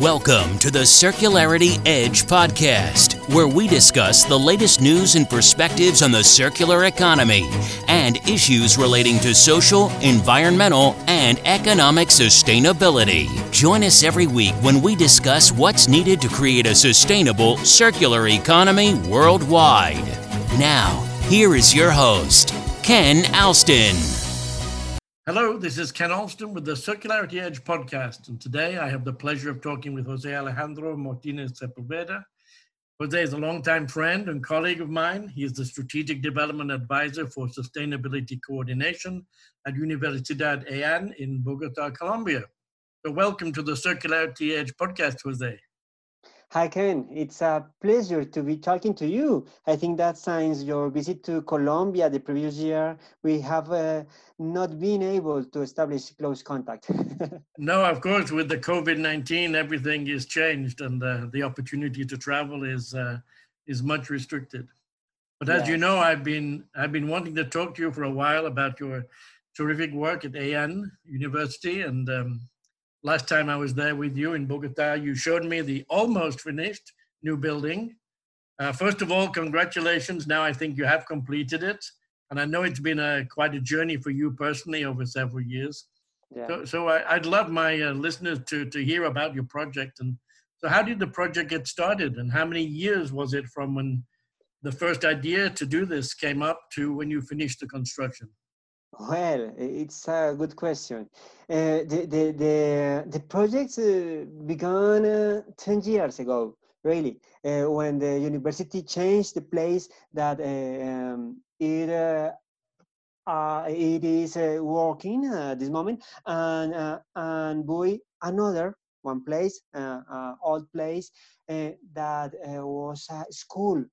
Welcome to the Circularity Edge podcast, where we discuss the latest news and perspectives on the circular economy and issues relating to social, environmental, and economic sustainability. Join us every week when we discuss what's needed to create a sustainable circular economy worldwide. Now, here is your host, Ken Alston. Hello, this is Ken Alston with the Circularity Edge podcast, and today I have the pleasure of talking with Jose Alejandro Martinez Sepulveda. Jose is a longtime friend and colleague of mine. He is the Strategic Development Advisor for Sustainability Coordination at Universidad EAN in Bogota, Colombia. So welcome to the Circularity Edge podcast, Jose. Hi, Ken. It's a pleasure to be talking to you. I think that since your visit to Colombia the previous year, we have uh, not been able to establish close contact. no, of course, with the COVID 19, everything is changed and uh, the opportunity to travel is, uh, is much restricted. But as yes. you know, I've been, I've been wanting to talk to you for a while about your terrific work at EAN University and um, last time I was there with you in Bogota, you showed me the almost finished new building. Uh, first of all, congratulations. Now I think you have completed it. And I know it's been a quite a journey for you personally over several years. Yeah. So, so I, would love my uh, listeners to, to hear about your project. And so, how did the project get started? And how many years was it from when the first idea to do this came up to when you finished the construction? Well, it's a good question. Uh, the, the, the, the project uh, began uh, 10 years ago, really, uh, when the university changed the place that uh, um, it, uh, it is working at this moment and, and buy another one place, old place, that was a school,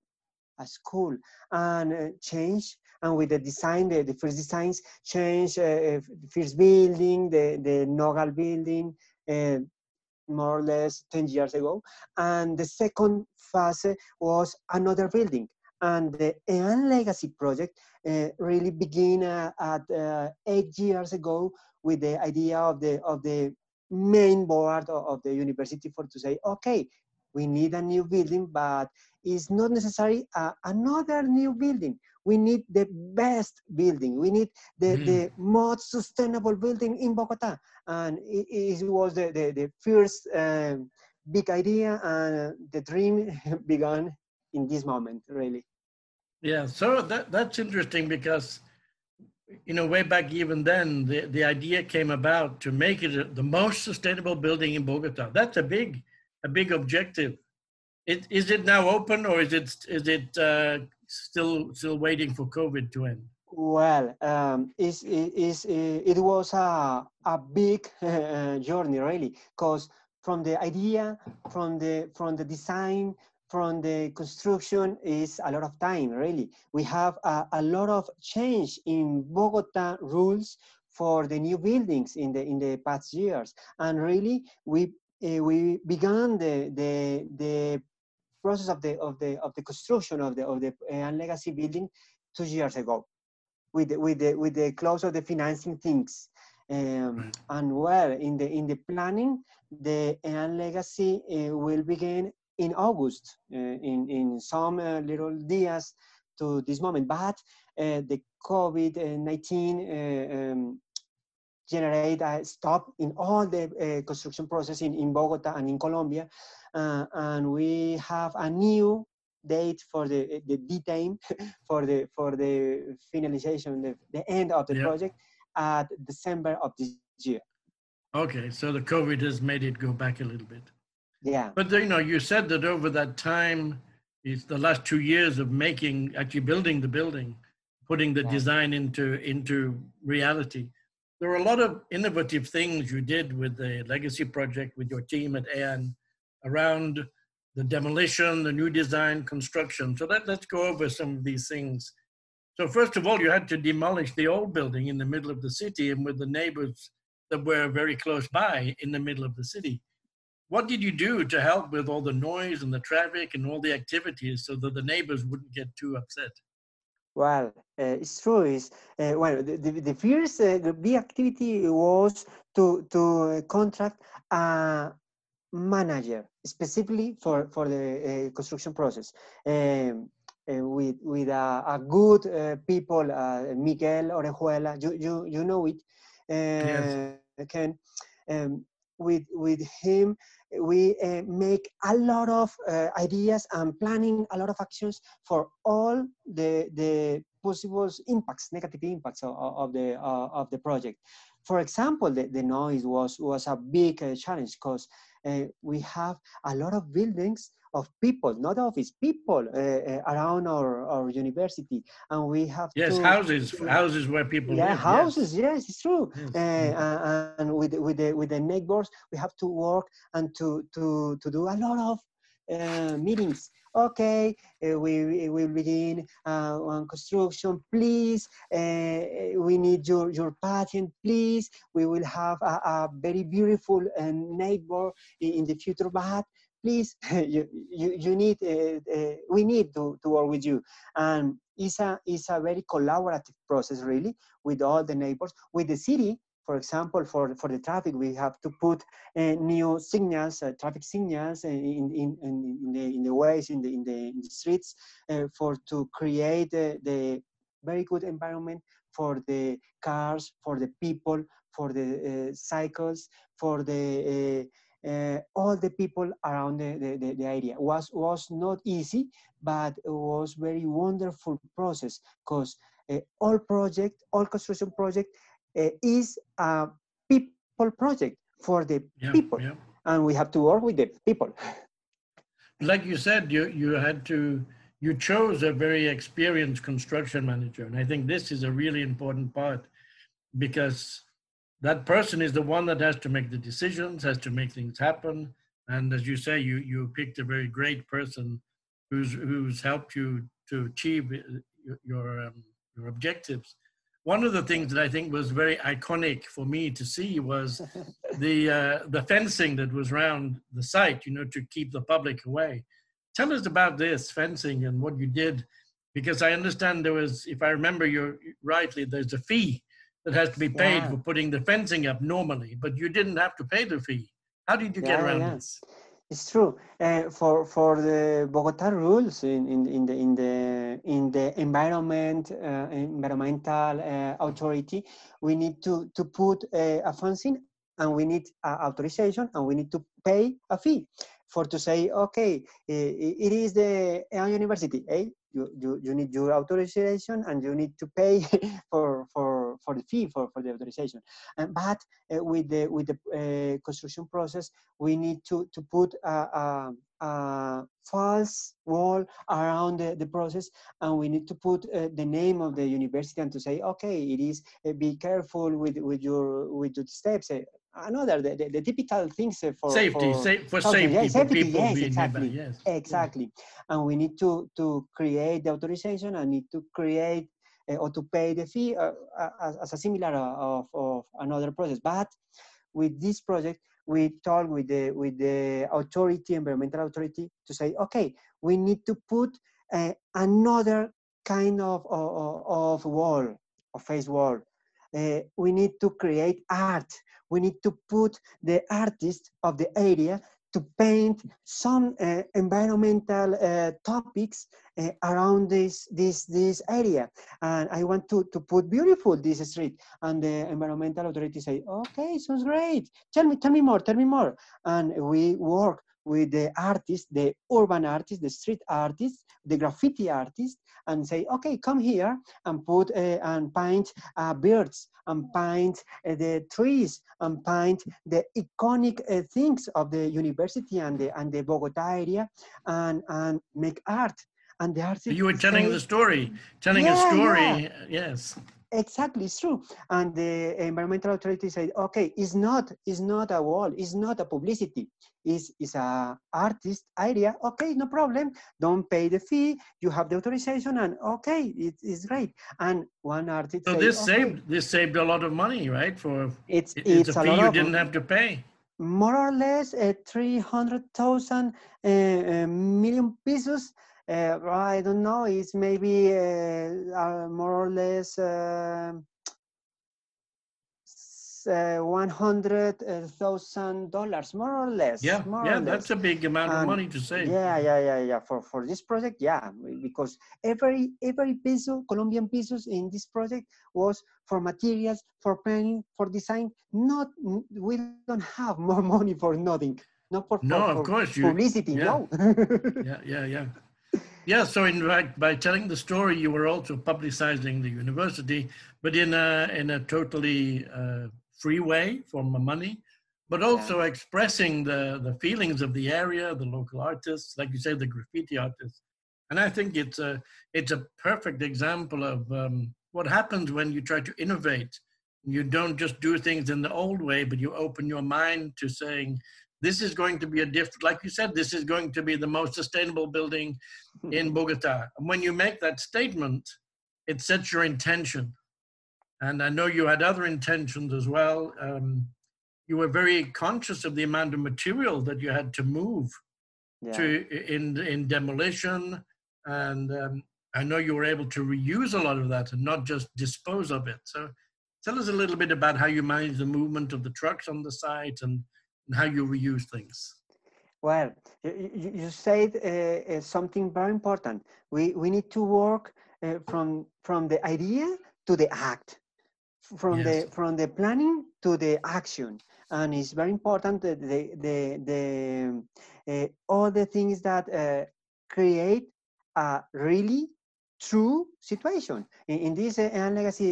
a school, and change and with the design, the, the first designs changed, uh, first building, the, the Nogal building, uh, more or less 10 years ago. And the second phase was another building. And the EAN Legacy project uh, really began uh, at uh, eight years ago with the idea of the, of the main board of, of the university for to say, okay, we need a new building, but it's not necessary uh, another new building. We need the best building. We need the, mm. the most sustainable building in Bogota. And it, it was the, the, the first um, big idea and the dream began in this moment, really. Yeah, so that, that's interesting because, you know, way back even then, the, the idea came about to make it the most sustainable building in Bogota. That's a big, a big objective. It, is it now open or is it is it uh, still still waiting for COVID to end? Well, um, it's, it's, it was a, a big uh, journey really, because from the idea, from the from the design, from the construction is a lot of time really. We have a, a lot of change in Bogota rules for the new buildings in the in the past years, and really we uh, we began the the the process of the of the of the construction of the of the uh, legacy building two years ago, with the, with the with the close of the financing things. Um, and well, in the in the planning, the EAN legacy uh, will begin in August, uh, in in some uh, little days to this moment. But uh, the COVID-19 uh, um, generate a stop in all the uh, construction process in, in Bogota and in Colombia. Uh, and we have a new date for the the D-time for the for the finalization, the, the end of the yep. project at December of this year. Okay, so the COVID has made it go back a little bit. Yeah. But you know, you said that over that time, it's the last two years of making, actually building the building, putting the yeah. design into into reality there were a lot of innovative things you did with the legacy project with your team at EAN around the demolition, the new design, construction. So let, let's go over some of these things. So first of all, you had to demolish the old building in the middle of the city and with the neighbors that were very close by in the middle of the city. What did you do to help with all the noise and the traffic and all the activities so that the neighbors wouldn't get too upset? Well, uh, it's true. Is uh, well, the, the, the first uh, big activity was to to contract a manager specifically for, for the uh, construction process. Um, with with a, a good uh, people, uh, Miguel Orejuela, you, you, you know it, yes. Ken. Um, with, with him, we uh, make a lot of uh, ideas and planning a lot of actions for all the, the possible impacts, negative impacts of, of the, uh, of the project. For example, the, the noise was, was a big challenge because we have a lot of buildings of people, not of office, people uh, uh, around our, our university. And we have yes, to, houses, houses where people yeah, live. houses, yes, yes it's true. Yes. Uh, and with, with, the, with the neighbors, we have to work and to, to, to do a lot of uh, meetings. Okay, uh, we, we will begin uh, on construction, please. we need your, your patent, please. We will have a, a very beautiful neighbor in, in the future, but please, you, you, you need, uh, uh, we need to, to work with you. And it's a, it's a very collaborative process, really, with all the neighbors. With the city, for example, for, for the traffic, we have to put uh, new signals, uh, traffic signals in, in, in, in, the, in the ways, in the, in the, in the streets, uh, for to create the very good environment for the cars, for the people, for the uh, cycles, for the uh, all the people around the, the, the, area. was was not easy, but it was very wonderful process because uh, all project, all construction project uh, is a people project for the yeah, people. Yeah. And we have to work with the people. Like you said, you, you had to, you chose a very experienced construction manager. And I think this is a really important part because that person is the one that has to make the decisions, has to make things happen. And as you say, you you picked a very great person who's who's helped you to achieve your your, um, your objectives. One of the things that I think was very iconic for me to see was the uh, the fencing that was around the site, you know, to keep the public away. Tell us about this fencing and what you did, because I understand there was, if I remember you rightly, there's a fee that has to be paid yeah. for putting the fencing up normally, but you didn't have to pay the fee. How did you yeah, get around yeah. this? It's true. Uh, for for the Bogota rules in, in, in the in the in the environment uh, environmental uh, authority, we need to to put a fencing and we need authorization and we need to pay a fee for to say okay it is the university eh? You, you, need your authorization and you need to pay for, for, for the fee for, for the authorization. And, but uh, with the, with the uh, construction process, we need to, to put a, a, a false wall around the, the, process and we need to put uh, the name of the university and to say, okay, it is, uh, be careful with, with, your, with your steps. Uh, another the, the, the, typical things for safety for, for safety, yeah, safety for people yes, exactly. yes. Exactly. And we need to to create the authorization and need to create uh, or to pay the fee uh, as, as, a similar uh, of, of another process. But with this project we talk with the with the authority environmental authority to say okay we need to put uh, another kind of, of, of wall of face wall uh, we need to create art. We need to put the artist of the area to paint some uh, environmental uh, topics uh, around this this this area. And i want to to put beautiful this street. And the environmental authority say okay sounds great. Tell me tell me more tell me more. And we work with the artist, the urban artist, the street artist, the graffiti artist, and say, okay, come here and put uh, and paint uh, birds and paint uh, the trees and paint the iconic uh, things of the university and the and the Bogota area and and make art. And the artist. You were telling say, the story, telling yeah, a story. Yeah. Yes exactly it's true. And the environmental authority said okay it's not it's not a wall it's not a publicity. It's, it's a artist area okay no problem. Don't pay the fee. You have the authorization and okay it is great. And one artist so this okay, saved this saved a lot of money right for it's it's, it's a, fee you didn't have to pay. more or less uh, 300,000 uh, uh, million pesos uh, I don't know, it's maybe uh, uh, more or less uh, one hundred thousand dollars, more or less. Yeah, yeah, that's less. a big amount of And money to save. Yeah, yeah, yeah, yeah. For for this project, yeah, because every every peso, Colombian pesos in this project was for materials, for planning, for design. Not we don't have more money for nothing. Not for, No, for, of course you. publicity. yeah. No. Yeah, yeah, yeah. Yeah, so in fact, by telling the story, you were also publicizing the university, but in a in a totally uh, free way for money, but also expressing the the feelings of the area, the local artists, like you say, the graffiti artists. And I think it's a it's a perfect example of um, what happens when you try to innovate. You don't just do things in the old way, but you open your mind to saying, this is going to be a diff like you said, this is going to be the most sustainable building in Bogota. And when you make that statement, it sets your intention. And I know you had other intentions as well. Um, you were very conscious of the amount of material that you had to move yeah. to in in demolition, and um, I know you were able to reuse a lot of that and not just dispose of it. So, tell us a little bit about how you manage the movement of the trucks on the site and, and how you reuse things. Well, you, you said uh, uh, something very important. We we need to work uh, from from the idea to the act, from Yes. the from the planning to the action, and it's very important that the the the uh, all the things that uh, create a really true situation. In, in this uh, legacy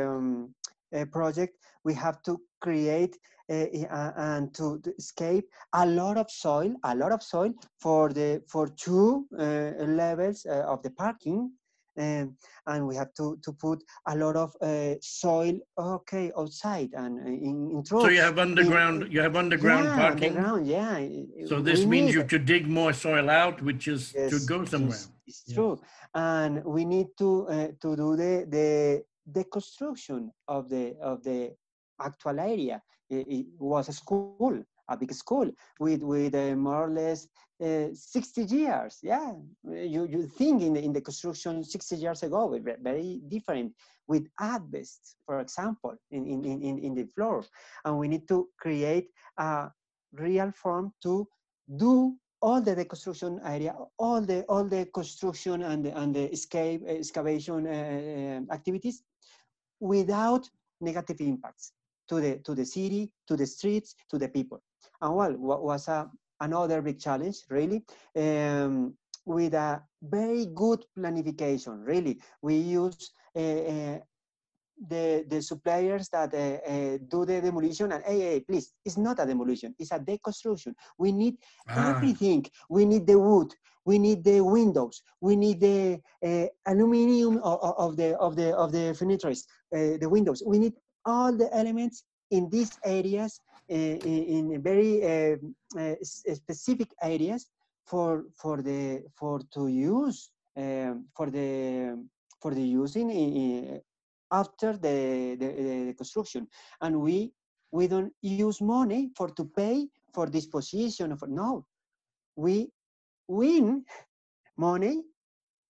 um, uh, project, we have to create and to, escape a lot of soil, a lot of soil for the for two uh, levels uh, of the parking, um, and we have to to put a lot of uh, soil, okay, outside and in, in So you have underground, you have underground yeah, parking. underground, yeah. So we this means need you have to dig more soil out, which is to go somewhere. It's, Yeah. true, and we need to uh, to do the the the construction of the of the actual area. It, it was a school, a big school with with uh, more or less uh, 60 years. Yeah, you you think in the, in the construction 60 years ago, ve- very different with asbest, for example, in, in, in, in- the floor, and we need to create a real form to do all the deconstruction area, all the all the construction and the, and the escape excavation uh, um, activities without negative impacts to the to the city, to the streets, to the people. And well, what was a, another big challenge, really, um, with a very good planification. Really, we use uh, uh, the the suppliers that uh, do the demolition and hey, hey, please, it's not a demolition, it's a deconstruction. We need Ah, everything. We need the wood. We need the windows. We need the uh, aluminum of, of the of the of the furnitures, uh, the windows. We need all the elements in these areas, uh, in, in very uh, uh, specific areas for for the for to use um, for the for the using in, after the, the the construction, and we we don't use money for to pay for disposition of no. We win money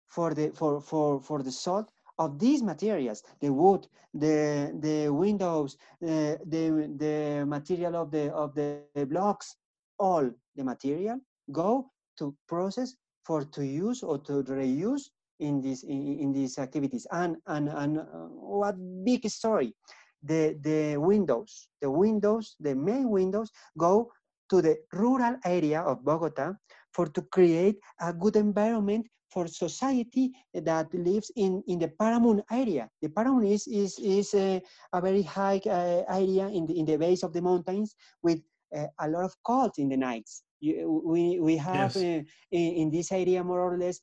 for the for for for the salt of these materials the wood the the windows the the, the material of the of the blocks all the material go to process for to use or to reuse in these in, in these activities. And and and uh, what big story the the windows the windows the main windows go to the rural area of Bogota for to create a good environment for society that lives in, in the Páramo area. The Páramo is, is, is a, a very high uh, area in the, in the base of the mountains with uh, a lot of cold in the nights. You, we, we have Yes. uh, in, in this area more or less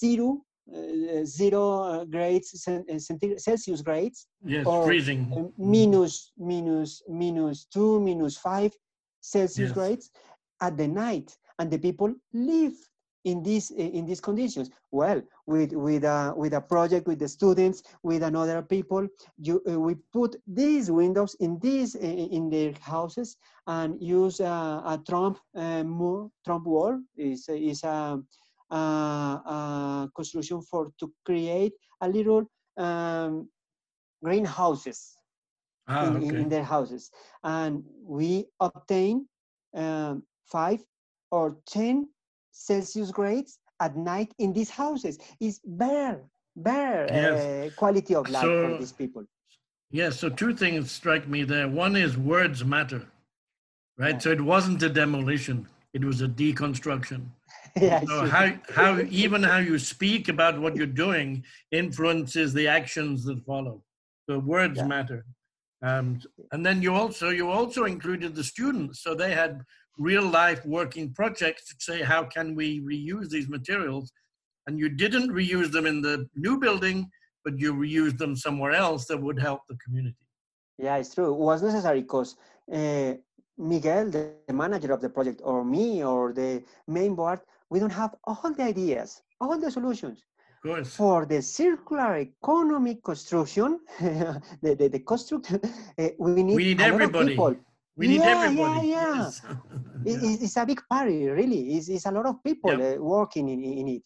zero, uh, zero uh, grades, uh, Celsius grades, yes, or, freezing. minus minus minus two minus five celsius Yes. grades at the night and the people live in these in these conditions well with with a with a project with the students with another people you uh, we put these windows in these uh, in their houses and use a, a Trombe uh, Trombe wall is is a, a, a construction for to create a little um, greenhouses ah, in, okay. in, their houses. And we obtain um, five or 10 Celsius grades at night in these houses. It's bare, bare Yes. uh, quality of life So- for these people. Yes, so two things strike me there. One is words matter, right? Yeah. So it wasn't a demolition, it was a deconstruction. yeah, So how, how even how you speak about what you're doing influences the actions that follow. So words Yeah. matter. Um, and then you also you also included the students, so they had real life working projects to say how can we reuse these materials, and you didn't reuse them in the new building, but you reused them somewhere else that would help the community. Yeah, it's true. It was necessary because uh, Miguel, the, manager of the project, or me, or the main board, we don't have all the ideas, all the solutions. For the circular economic construction, the, the, the construct, uh, we need, We need a lot of everybody. people. We need Yeah, yeah, everybody. yeah. Yes. It- Yeah. it's, a big party, really. It's, it's a lot of people uh, working in, in it.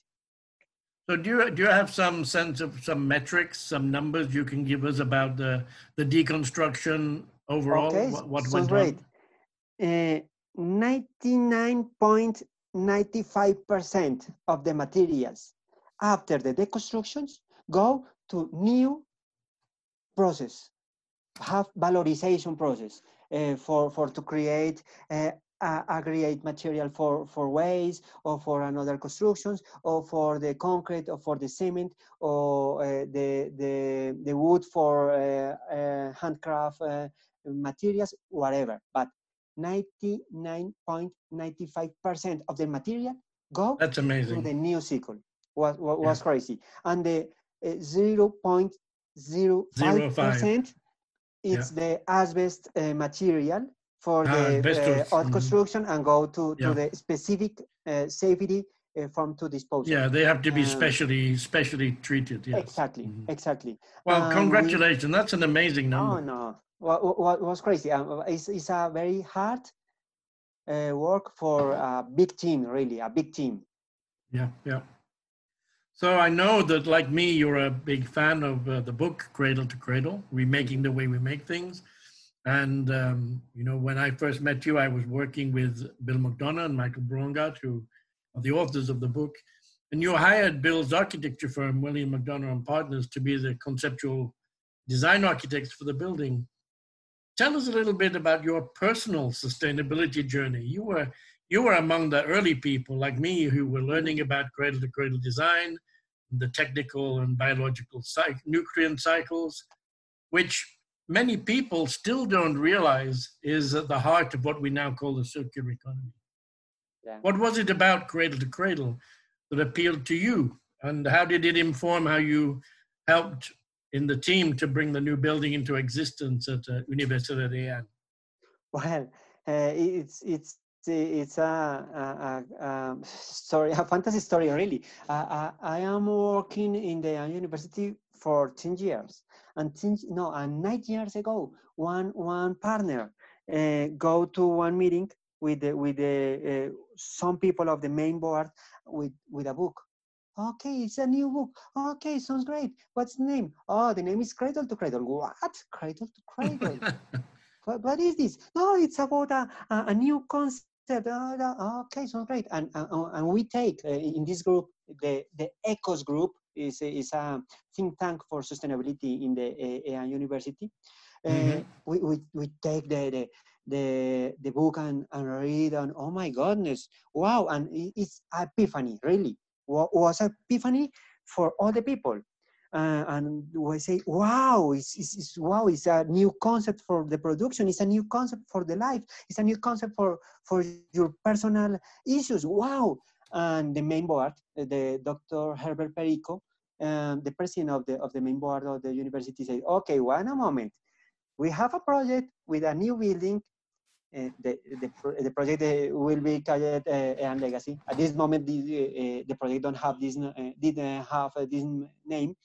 So do you do you have some sense of some metrics, some numbers you can give us about the the deconstruction overall? Okay, What, what sounds went great. Uh, 99.95% of the materials after the deconstructions go to new process, have valorization process for, for to create uh, aggregate material for, for waste or for another constructions or for the concrete or for the cement or uh, the, the, the wood for uh, uh, handcraft uh, materials, whatever. But 99.95% of the material go That's amazing to the new cycle. Was, was, was crazy. And the uh, 0.05% it's the asbest uh, material for Ah, the uh, old mhm. construction and go to, to the specific uh, safety uh, from to disposal. Yeah, they have to be Um, specially specially treated. Yes. Exactly, Mhm. exactly. Well, Um, we- congratulations. That's an amazing Oh number. no, what, what was crazy? Um, it's, it's a very hard uh, work for a big team, really, a big team. Yeah, yeah. So I know that, like me, you're a big fan of uh, the book Cradle to Cradle, remaking the way we make things. And um, you know, when I first met you, I was working with Bill McDonough and Michael Braungart, who are the authors of the book. And you hired Bill's architecture firm, William McDonough and Partners, to be the conceptual design architects for the building. Tell us a little bit about your personal sustainability journey. You were you were among the early people like me who were learning about cradle to cradle design, the technical and biological nutrient cycles, which many people still don't realize is at the heart of what we now call the circular economy. Yeah. What was it about cradle to cradle that appealed to you? And how did it inform how you helped in the team to bring the new building into existence at uh, Universidad de? Well, uh, it's it's it's a, a, a, a story, a fantasy story, really. Uh, I, I am working in the university for 10 years, and 10, no, and nine years ago, one one partner uh, go to one meeting with the, with the uh, some people of the main board with with a book. Okay, it's a new book. Okay, sounds great. What's the name? Oh, the name is Cradle to Cradle. What? Cradle to Cradle. what, what is this? No, it's about a, a, a new concept. Okay, sounds great. And, uh, and we take uh, in this group, the, the ECOS group is, is a think tank for sustainability in the uh, uh, university. Uh, Mhm. we, we, we take the, the, the, the book and, and read and oh my goodness, wow. And it- it's epiphany, really. Wa- was epiphany for all the people uh, and we say, wow, it's, it's, it's, wow, it's a new concept for the production. It's a new concept for the life. It's a new concept for, for your personal issues. Wow. And the main board, the Dr. Herbert Perico, um, the president of the, of the main board of the university said, okay, one moment. We have a project with a new building. Uh, the, the, the project uh, will be called uh, EAN Legacy. At this moment, the, the project don't have this, didn't have this name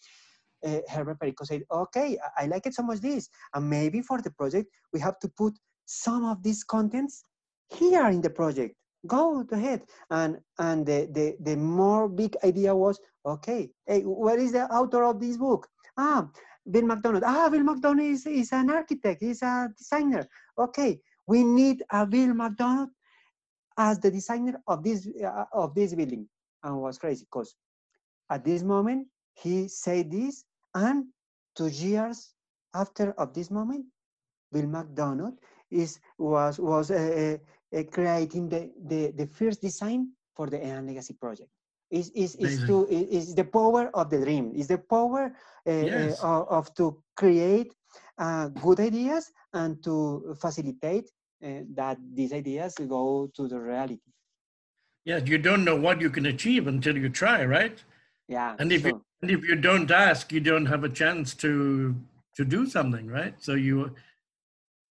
uh, Herbert Perico said, okay, I, I like it so much this, and maybe for the project, we have to put some of these contents here in the project. Go ahead. And, and the, the, the more big idea was, okay, hey, what is the author of this book? Ah, Bill McDonald. Ah, Bill McDonald is, is an architect, he's a designer. Okay, we need a Bill McDonald as the designer of this uh, of this building. And was crazy because at this moment he said this, and two years after of this moment, Bill McDonald is was was uh, uh, creating the, the the first design for the EAN Legacy project. Is is is to is the power of the dream. Is the power uh, yes. uh, of, of, to create uh, good ideas and to facilitate uh, that these ideas go to the reality. Yeah, you don't know what you can achieve until you try, right? Yeah. And if sure. you and if you don't ask, you don't have a chance to to do something, right? So you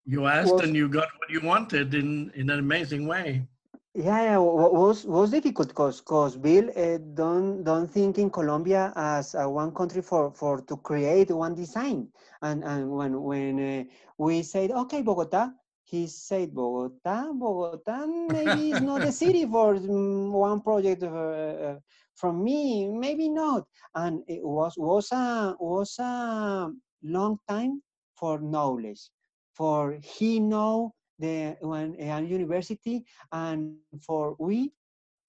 you asked was, and you got what you wanted in in an amazing way. Yeah, yeah was was difficult because because Bill uh, don't don't think in Colombia as uh, one country for for to create one design. And and when when uh, we said okay Bogota, he said Bogota, Bogota maybe it's not a city for mm, one project uh, uh, from me, maybe not. And it was was a was a long time for knowledge, for he know the one university and for we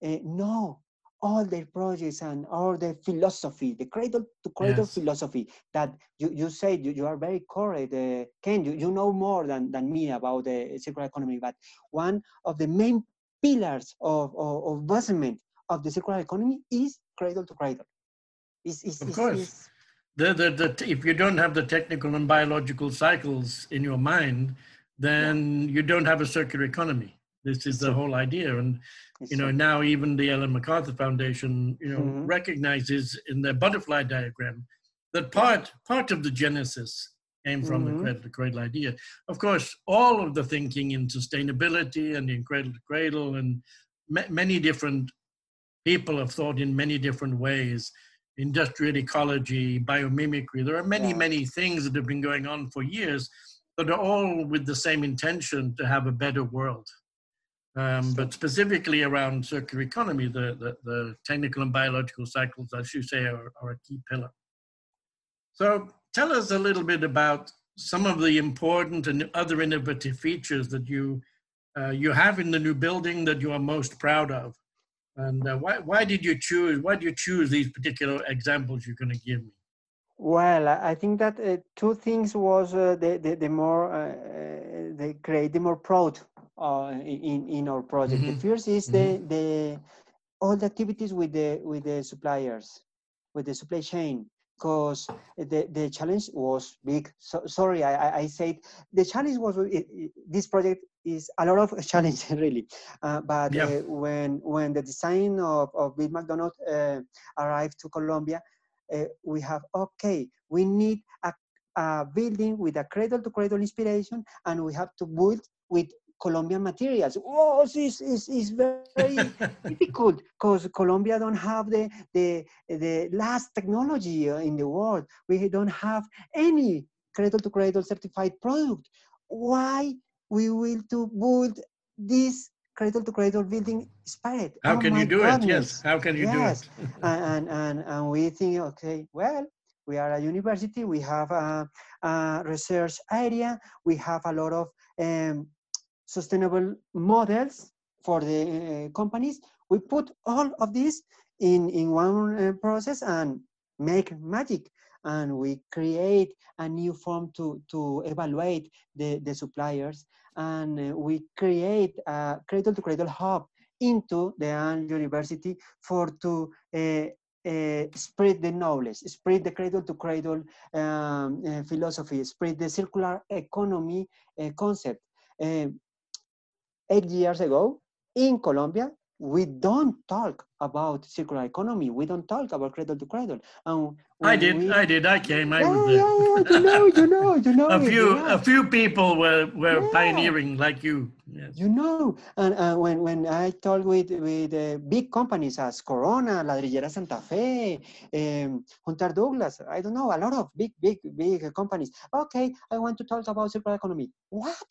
uh, know all their projects and all the philosophy, the cradle to cradle yes. philosophy that you, you said you, you are very correct. Uh, Ken, you, you know more than, than me about the circular economy, but one of the main pillars of, of, of investment of the circular economy is cradle to cradle. Is, is, of is, course. The, the, the, if you don't have the technical and biological cycles in your mind, then yeah. you don't have a circular economy. This is the whole idea. And, you know, now even the Ellen MacArthur Foundation, you know, mm-hmm. recognizes in their butterfly diagram that part, part of the genesis came from mm-hmm. the cradle to cradle idea. Of course, all of the thinking in sustainability and in cradle to cradle and ma- many different people have thought in many different ways industrial ecology, biomimicry. There are many, yeah. many things that have been going on for years that are all with the same intention to have a better world. Um, but specifically around circular economy, the, the, the, technical and biological cycles, as you say, are, are a key pillar. So tell us a little bit about some of the important and other innovative features that you, uh, you have in the new building that you are most proud of. And uh, why, why did you choose, why did you choose these particular examples you're going to give me? Well, I think that uh, two things was uh, the, the, the more uh, uh they create the more proud uh, in in our project. Mm-hmm. The first is mm-hmm. the the all the activities with the with the suppliers, with the supply chain, because the the challenge was big. So, sorry, I I said the challenge was this project is a lot of challenge really, uh, but yeah. when when the design of of Bill McDonald arrived to Colombia uh, we have, okay, we need a, a building with a cradle to cradle inspiration and we have to build with Colombian materials. Oh, this is, is very difficult because Colombia don't have the, the, the last technology in the world. We don't have any cradle to cradle certified product. Why we will to build this cradle to cradle building spirit. How oh can you do goodness. it? Yes. How can you yes. do it? and, and, and we think, okay, well, we are a university, we have a, a research area, we have a lot of um, sustainable models for the uh, companies. We put all of this in, in one uh, process and make magic and we create a new form to, to evaluate the, the suppliers and uh, we create a cradle to cradle hub into the university for to uh, uh, spread the knowledge, spread the cradle to cradle um, uh, philosophy, spread the circular economy uh, concept. Uh, eight years ago in Colombia, we don't talk about circular economy. We don't talk about cradle to cradle. And I did. We, I did. I came. I yeah, was yeah, yeah, you know, you know, you know. a few, a few people were were pioneering like you. Yes. You know, and uh, when when I talk with with uh, big companies as Corona, Ladrillera Santa Fe, um, Hunter Douglas, I don't know, a lot of big, big, big companies. Okay, I want to talk about circular economy. What?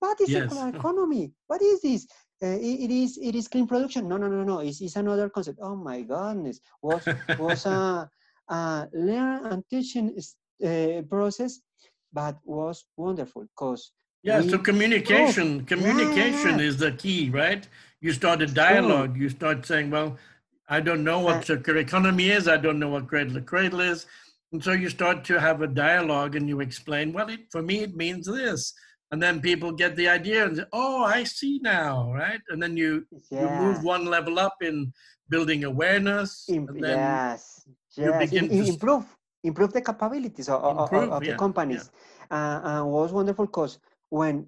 What is yes. circular economy? What is this? Uh, it, it is it is clean production. No, no, no, no. It's, it's another concept. Oh my goodness. Was was a, a learn and teaching uh, process, but was wonderful because yeah. So communication, communication yeah. is the key, right? You start a dialogue. You start saying, well, I don't know what circular economy is. I don't know what cradle to cradle is. And so you start to have a dialogue and you explain, well, it, for me, it means this. And then people get the idea and say, oh, I see now, right? And then you, yeah. you move one level up in building awareness. Im- yes, yes. I, improve, improve the capabilities of, improve, of, of yeah, the companies. Yeah. Uh, and was wonderful because when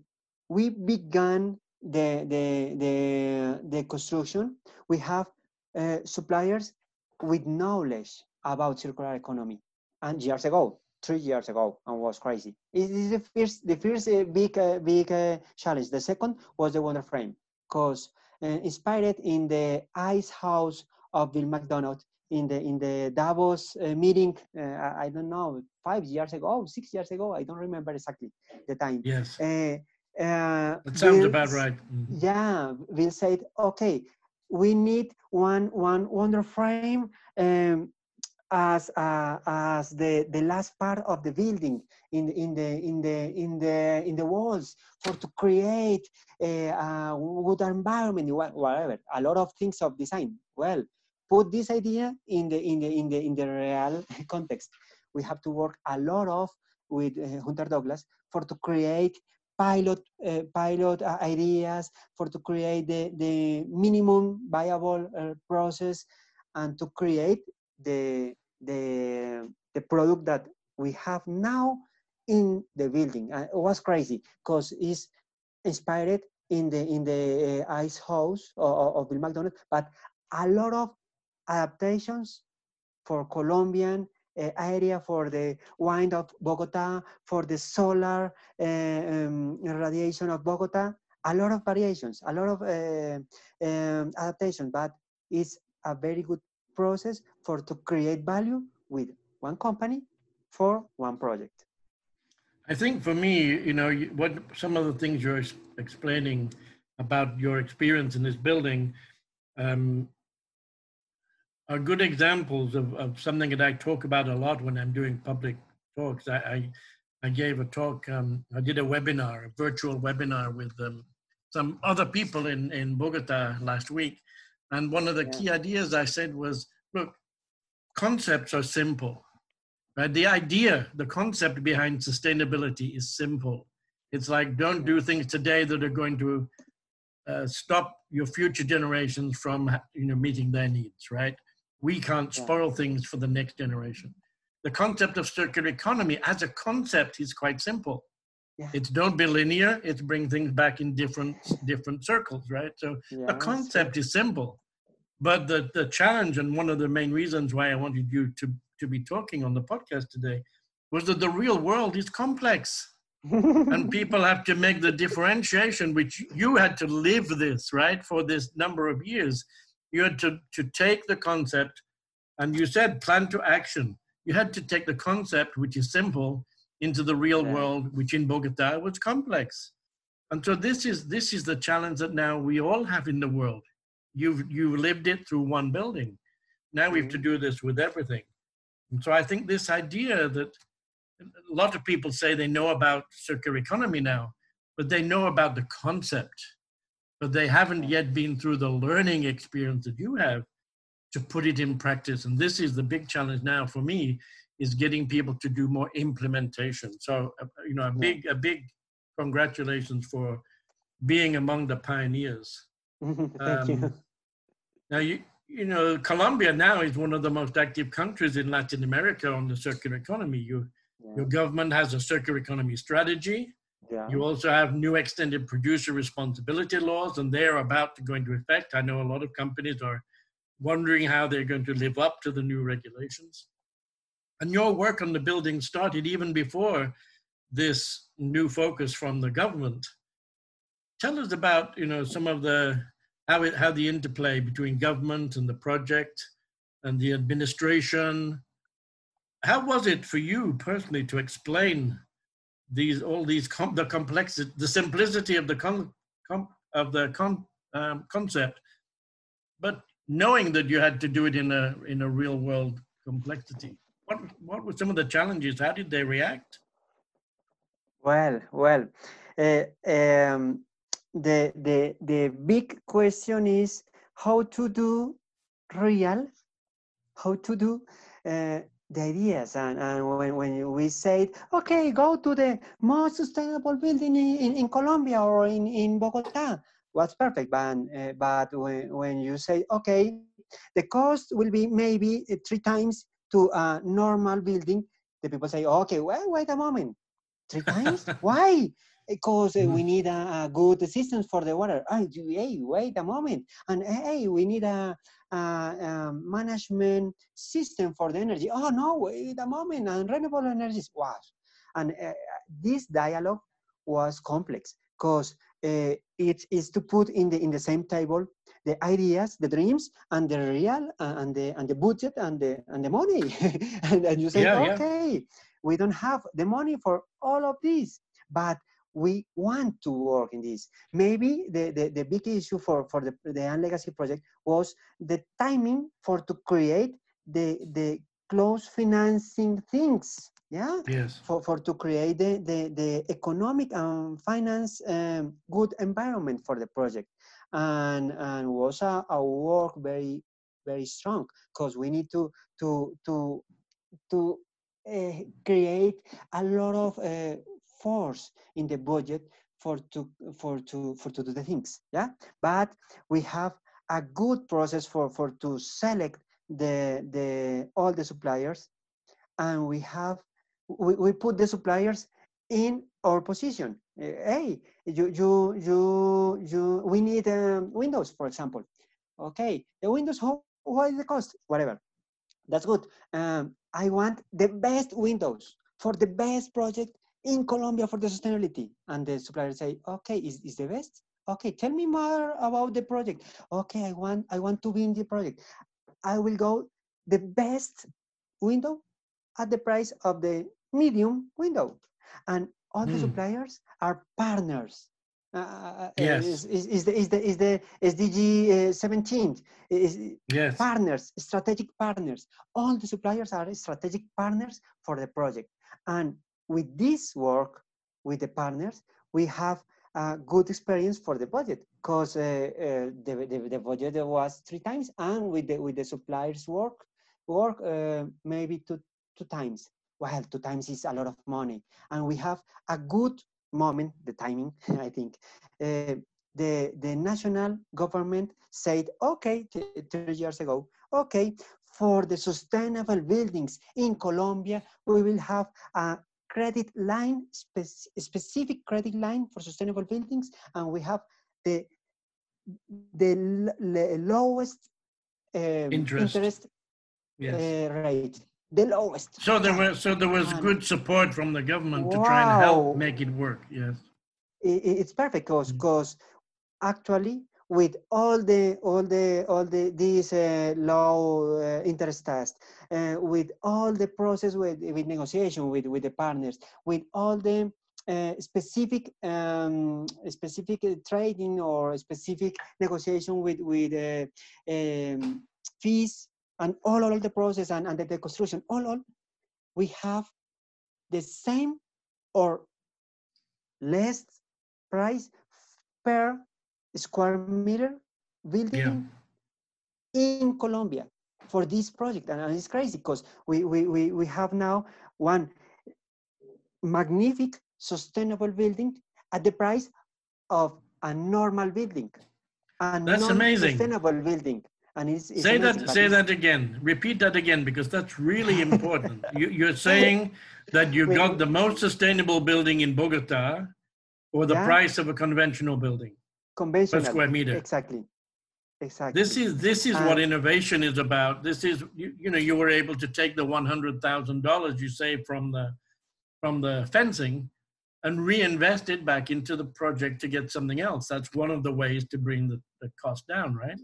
we began the, the, the, the construction, we have uh, suppliers with knowledge about circular economy and years ago three years ago and was crazy. It is the first, the first uh, big, uh, big uh, challenge. The second was the Wonder Frame, because uh, inspired in the ICEHouse of Bill McDonald in the in the Davos uh, meeting. Uh, I, I, don't know, five years ago, six years ago. I don't remember exactly the time. Yes. that sounds Bill, about right. Mm-hmm. Yeah, Bill said, okay, we need one one Wonder Frame. Um, as uh, as the the last part of the building in in the in the in the in the walls for to create a, a good environment whatever a lot of things of design. Well put this idea in the in the in the in the real context. We have to work a lot of with uh, Hunter Douglas for to create pilot uh, pilot uh, ideas for to create the the minimum viable uh, process and to create the the the product that we have now in the building. Uh, it was crazy because it's inspired in the in the uh, ICEHouse of, of Bill McDonald, but a lot of adaptations for Colombian uh, area, for the wind of Bogota, for the solar uh, um, radiation of Bogota. A lot of variations, a lot of uh, um, adaptation, but it's a very good process for to create value with one company for one project. I think for me, you know, what some of the things you're explaining about your experience in this building um, are good examples of, of something that I talk about a lot when I'm doing public talks. I, I, I gave a talk, um, I did a webinar, a virtual webinar with um, some other people in, in Bogota last week. And one of the yeah. key ideas I said was, look, concepts are simple. Right? The idea, the concept behind sustainability is simple. It's like don't do things today that are going to uh, stop your future generations from you know meeting their needs. Right? We can't spoil things for the next generation. The concept of circular economy as a concept is quite simple. Yeah. It's don't be linear. It's bring things back in different different circles, right? So yeah, a concept is simple. But the, the challenge, and one of the main reasons why I wanted you to, to be talking on the podcast today, was that the real world is complex. and people have to make the differentiation, which you had to live this, right, for this number of years. You had to, to take the concept, and you said plan to action. You had to take the concept, which is simple, into the real yeah. world, which in Bogota was complex. And so this is this is the challenge that now we all have in the world. You've you've lived it through one building. Now we have to mm-hmm. do this with everything. And so I think this idea that a lot of people say they know about circular economy now, but they know about the concept, but they haven't yet been through the learning experience that you have to put it in practice. And this is the big challenge now for me is getting people to do more implementation. So, uh, you know, a big, a big congratulations for being among the pioneers. Thank um, you. Now, you, you know, Colombia now is one of the most active countries in Latin America on the circular economy. You, yeah. Your government has a circular economy strategy. Yeah. You also have new extended producer responsibility laws, and they're about to go into effect. I know a lot of companies are wondering how they're going to live up to the new regulations. And your work on the building started even before this new focus from the government. Tell us about you know some of the how it how the interplay between government and the project and the administration. How was it for you personally to explain these all these com- the complexity the simplicity of the con, com of the con, um, concept but knowing that you had to do it in a in a real world complexity what what were some of the challenges? How did they react? Well, well, uh, um, the the the big question is how to do real, how to do uh, the ideas and, and when, when we say okay go to the most sustainable building in, in, in colombia or in, in bogota what's perfect but, uh, but when, when you say okay the cost will be maybe three times to a normal building the people say okay wait, wait a moment three times why because uh, we need a, a, good system for the water. Oh, hey, wait a moment. And hey, we need a, a, a, management system for the energy. Oh, no, wait a moment. And renewable energies. Wow. And uh, this dialogue was complex because uh, it is to put in the in the same table the ideas, the dreams, and the real uh, and the and the budget and the and the money. and, and, you say, yeah, okay, yeah. we don't have the money for all of this, but we want to work in this. Maybe the, the, the big issue for, for the, the EAN Legacy project was the timing for to create the, the close financing things. Yeah. Yes. For, for to create the, the, the economic and finance um, good environment for the project. And, and was a, a work very, very strong because we need to, to, to, to uh, create a lot of uh, force in the budget for to for to for to do the things yeah? But we have a good process for for to select the the all the suppliers and we have we, we put the suppliers in our position hey you you you you we need um, windows for example okay the windows how what is the cost whatever that's good um, i want the best windows for the best project in Colombia for the sustainability? And the supplier say, okay, is, is the best? Okay, tell me more about the project. Okay, I want, I want to be in the project. I will go the best window at the price of the medium window. And all mm. the suppliers are partners. Uh, uh, uh, yes. Is, is, is, the is the is the SDG uh, 17 is yes. partners strategic partners all the suppliers are strategic partners for the project and with this work with the partners, we have a good experience for the budget because uh, uh, the, the, the, budget was three times and with the, with the suppliers work, work uh, maybe two, two times. Well, two times is a lot of money. And we have a good moment, the timing, I think. Uh, the, the national government said, okay, three years ago, okay, for the sustainable buildings in Colombia, we will have a credit line, spe specific credit line for sustainable buildings, and we have the the lowest um, interest, interest yes. uh, rate, the lowest. So there was so there was good support from the government wow. to try and help make it work. Yes, it, it's perfect because because mm actually with all the all the all the these uh, low uh, interest tests, uh, with all the process with with negotiation with with the partners, with all the uh, specific um, specific trading or specific negotiation with with uh, um, fees and all all the process and, and the, the construction all all we have the same or less price per square meter building yeah. in Colombia for this project. And it's crazy because we, we, we, we have now one magnificent sustainable building at the price of a normal building. A that's amazing. Sustainable building. And it's, it's say amazing, that say that again. Repeat that again because that's really important. you, are saying that you got the most sustainable building in Bogota or the yeah. price of a conventional building conventional per square meter. Exactly. Exactly. This is this is what innovation is about. This is you, you know you were able to take the one hundred thousand dollars you saved from the from the fencing and reinvest it back into the project to get something else. That's one of the ways to bring the, the cost down, right?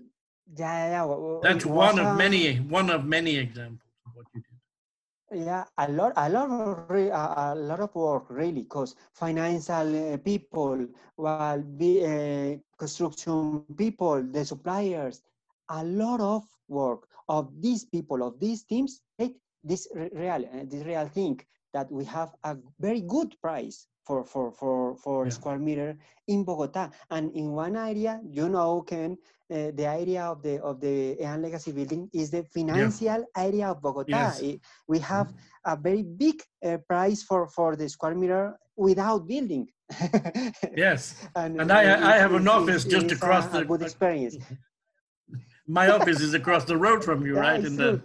Yeah, yeah. That's one of many one of many examples of what you did. Yeah, a lot, a lot of re, a, a, lot of work really, because financial uh, people, while be uh, construction people, the suppliers, a lot of work of these people of these teams take this real, uh, this real thing that we have a very good price for for for for yeah. square meter in Bogota, and in one area, you know, Ken, uh, the area of the of the EAN Legacy building is the financial yeah. area of Bogota. Yes. It, we have a very big uh, price for for the square meter without building. yes, and, and I, I have an office just across a, the. A good experience. My office is across the road from you, yeah, right? In true. the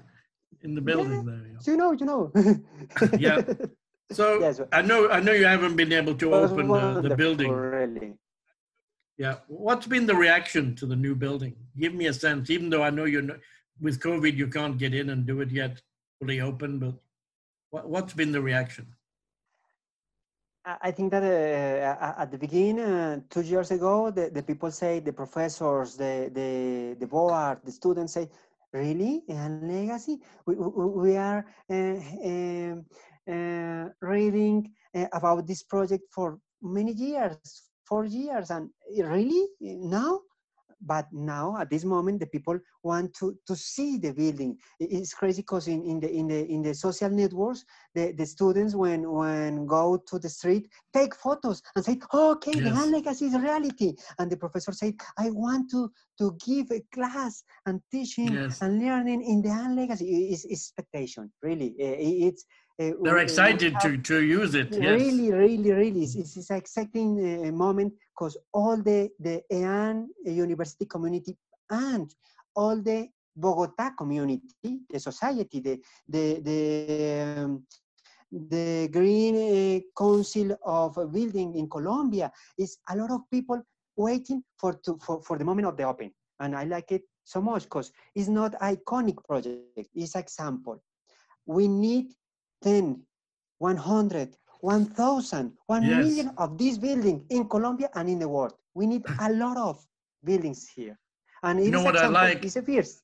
in the building yeah, there. Yeah. You know, you know. yeah. So yes. I know I know you haven't been able to open the, the building. Really. Yeah. What's been the reaction to the new building? Give me a sense, even though I know you're not, with COVID you can't get in and do it yet fully open, but what, what's been the reaction? I think that uh, at the beginning, uh, two years ago, the, the people say, the professors, the, the, the board, the students say, really, a legacy? We, we are uh, um, uh, reading uh, about this project for many years, four years, and really, now? but now at this moment the people want to to see the building it's crazy because in, in the in the in the social networks the, the students when when go to the street take photos and say oh, okay yes. the legacy is reality and the professor said i want to to give a class and teaching yes. and learning in the legacy is expectation really it's uh, They're excited to, to use it. Really, yes. really, really. It's, it's an exciting uh, moment because all the, the EAN university community and all the Bogota community, the society, the, the, the, um, the Green uh, Council of Building in Colombia is a lot of people waiting for, to, for, for the moment of the open. And I like it so much because it's not iconic project, it's example. We need 10, 100, 1,000, 1 yes. million of these buildings in Colombia and in the world. We need a lot of buildings here. And you know what I like? It's a first.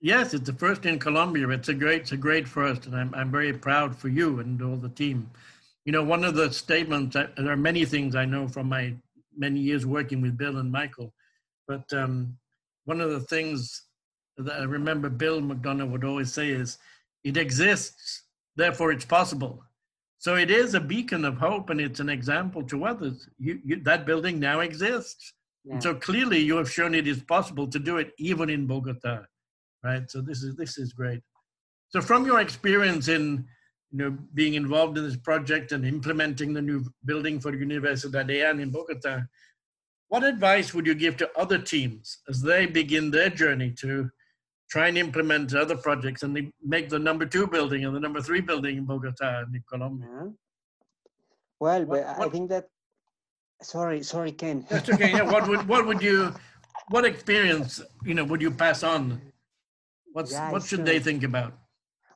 Yes, it's the first in Colombia. It's a great, it's a great first, and I'm, I'm very proud for you and all the team. You know, one of the statements. There are many things I know from my many years working with Bill and Michael, but um, one of the things that I remember Bill McDonough would always say is, "It exists Therefore, it's possible. So it is a beacon of hope and it's an example to others. You, you, that building now exists. Yeah. so clearly you have shown it is possible to do it even in Bogota, right? So this is, this is great. So from your experience in you know, being involved in this project and implementing the new building for Universidad EAN in Bogota, what advice would you give to other teams as they begin their journey to try and implement other projects and they make the number two building and the number three building in Bogota in Colombia. Yeah. Well, what, but what, I think that. Sorry, sorry, Ken. That's okay. Yeah. What would what would you, what experience you know would you pass on? What's yeah, what should true. they think about?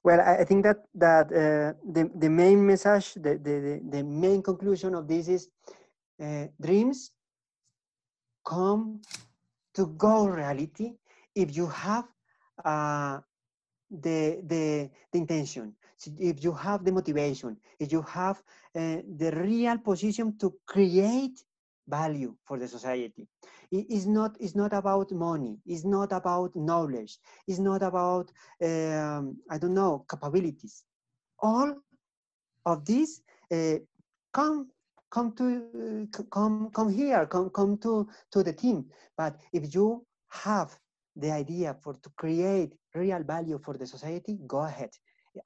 Well, I think that that uh, the the main message, the, the the main conclusion of this is, uh, dreams come to go reality if you have uh, the, the, the intention, if you have the motivation, if you have uh, the real position to create value for the society. It is not, it's not about money. It's not about knowledge. It's not about, um, I don't know, capabilities. All of this uh, come come to uh, come come here come come to to the team but if you have the idea for to create real value for the society, go ahead.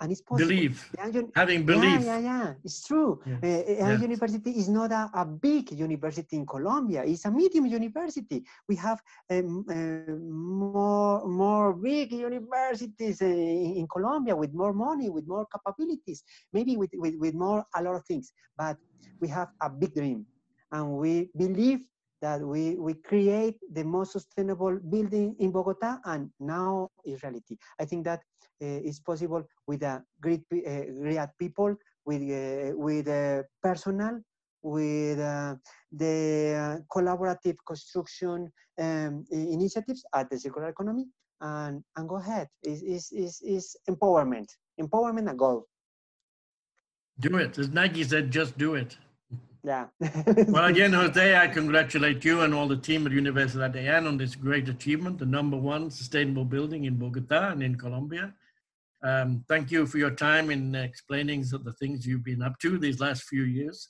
And it's possible. Believe. Having belief. Yeah, yeah, yeah. It's true. Yes. Uh, yeah. University is not a, a, big university in Colombia. It's a medium university. We have um, uh, more, more big universities uh, in Colombia with more money, with more capabilities, maybe with, with, with more, a lot of things. But we have a big dream. And we believe that we, we create the most sustainable building in Bogota and now is reality. I think that uh, is possible with a great, uh, great people, with, uh, with uh, personal, with the uh, collaborative construction um, initiatives at the circular economy and, and go ahead. Is is is is empowerment, empowerment and goal. Do it. As Nike said, just do it yeah. well, again, Jose, I congratulate you and all the team at Universidad EAN on this great achievement, the number one sustainable building in Bogota and in Colombia. Um, thank you for your time in explaining the things you've been up to these last few years.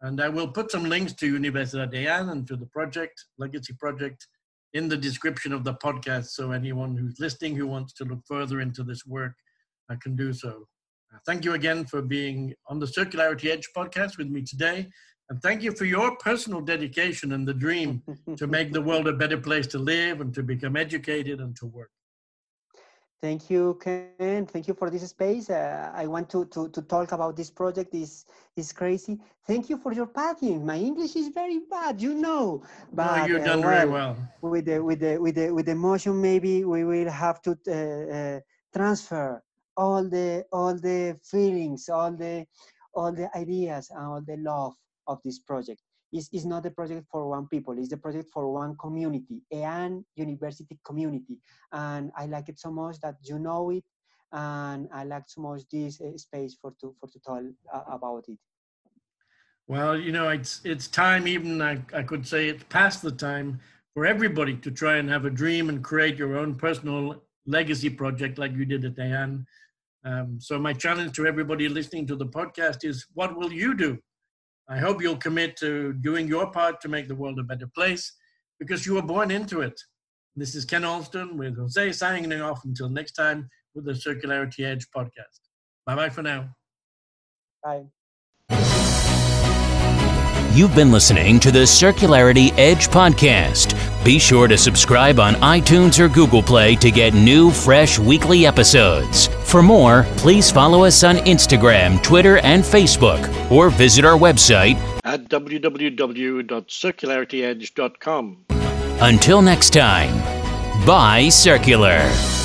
And I will put some links to Universidad EAN and to the project, Legacy Project, in the description of the podcast. So anyone who's listening who wants to look further into this work uh, can do so. Uh, thank you again for being on the Circularity Edge podcast with me today. And thank you for your personal dedication and the dream to make the world a better place to live and to become educated and to work. Thank you, Ken. Thank you for this space. Uh, I want to, to, to talk about this project. is is crazy. Thank you for your padding. My English is very bad, you know. But no, you've done uh, well, very well. With the with the with the with the motion, maybe we will have to uh, uh, transfer all the all the feelings, all the all the ideas, and all the love of this project. It's, it's not a project for one people, it's a project for one community, an university community. And I like it so much that you know it, and I like so much this uh, space for to, for to talk uh, about it. Well, you know, it's it's time. Even I, I could say it's past the time for everybody to try and have a dream and create your own personal legacy project like you did at EAN. Um, so my challenge to everybody listening to the podcast is, what will you do I hope you'll commit to doing your part to make the world a better place because you were born into it. This is Ken Alston with Jose signing off until next time with the Circularity Edge podcast. Bye bye for now. Bye. You've been listening to the Circularity Edge podcast. Be sure to subscribe on iTunes or Google Play to get new, fresh weekly episodes. For more, please follow us on Instagram, Twitter, and Facebook, or visit our website at www.circularityedge.com. Until next time, bye, Circular.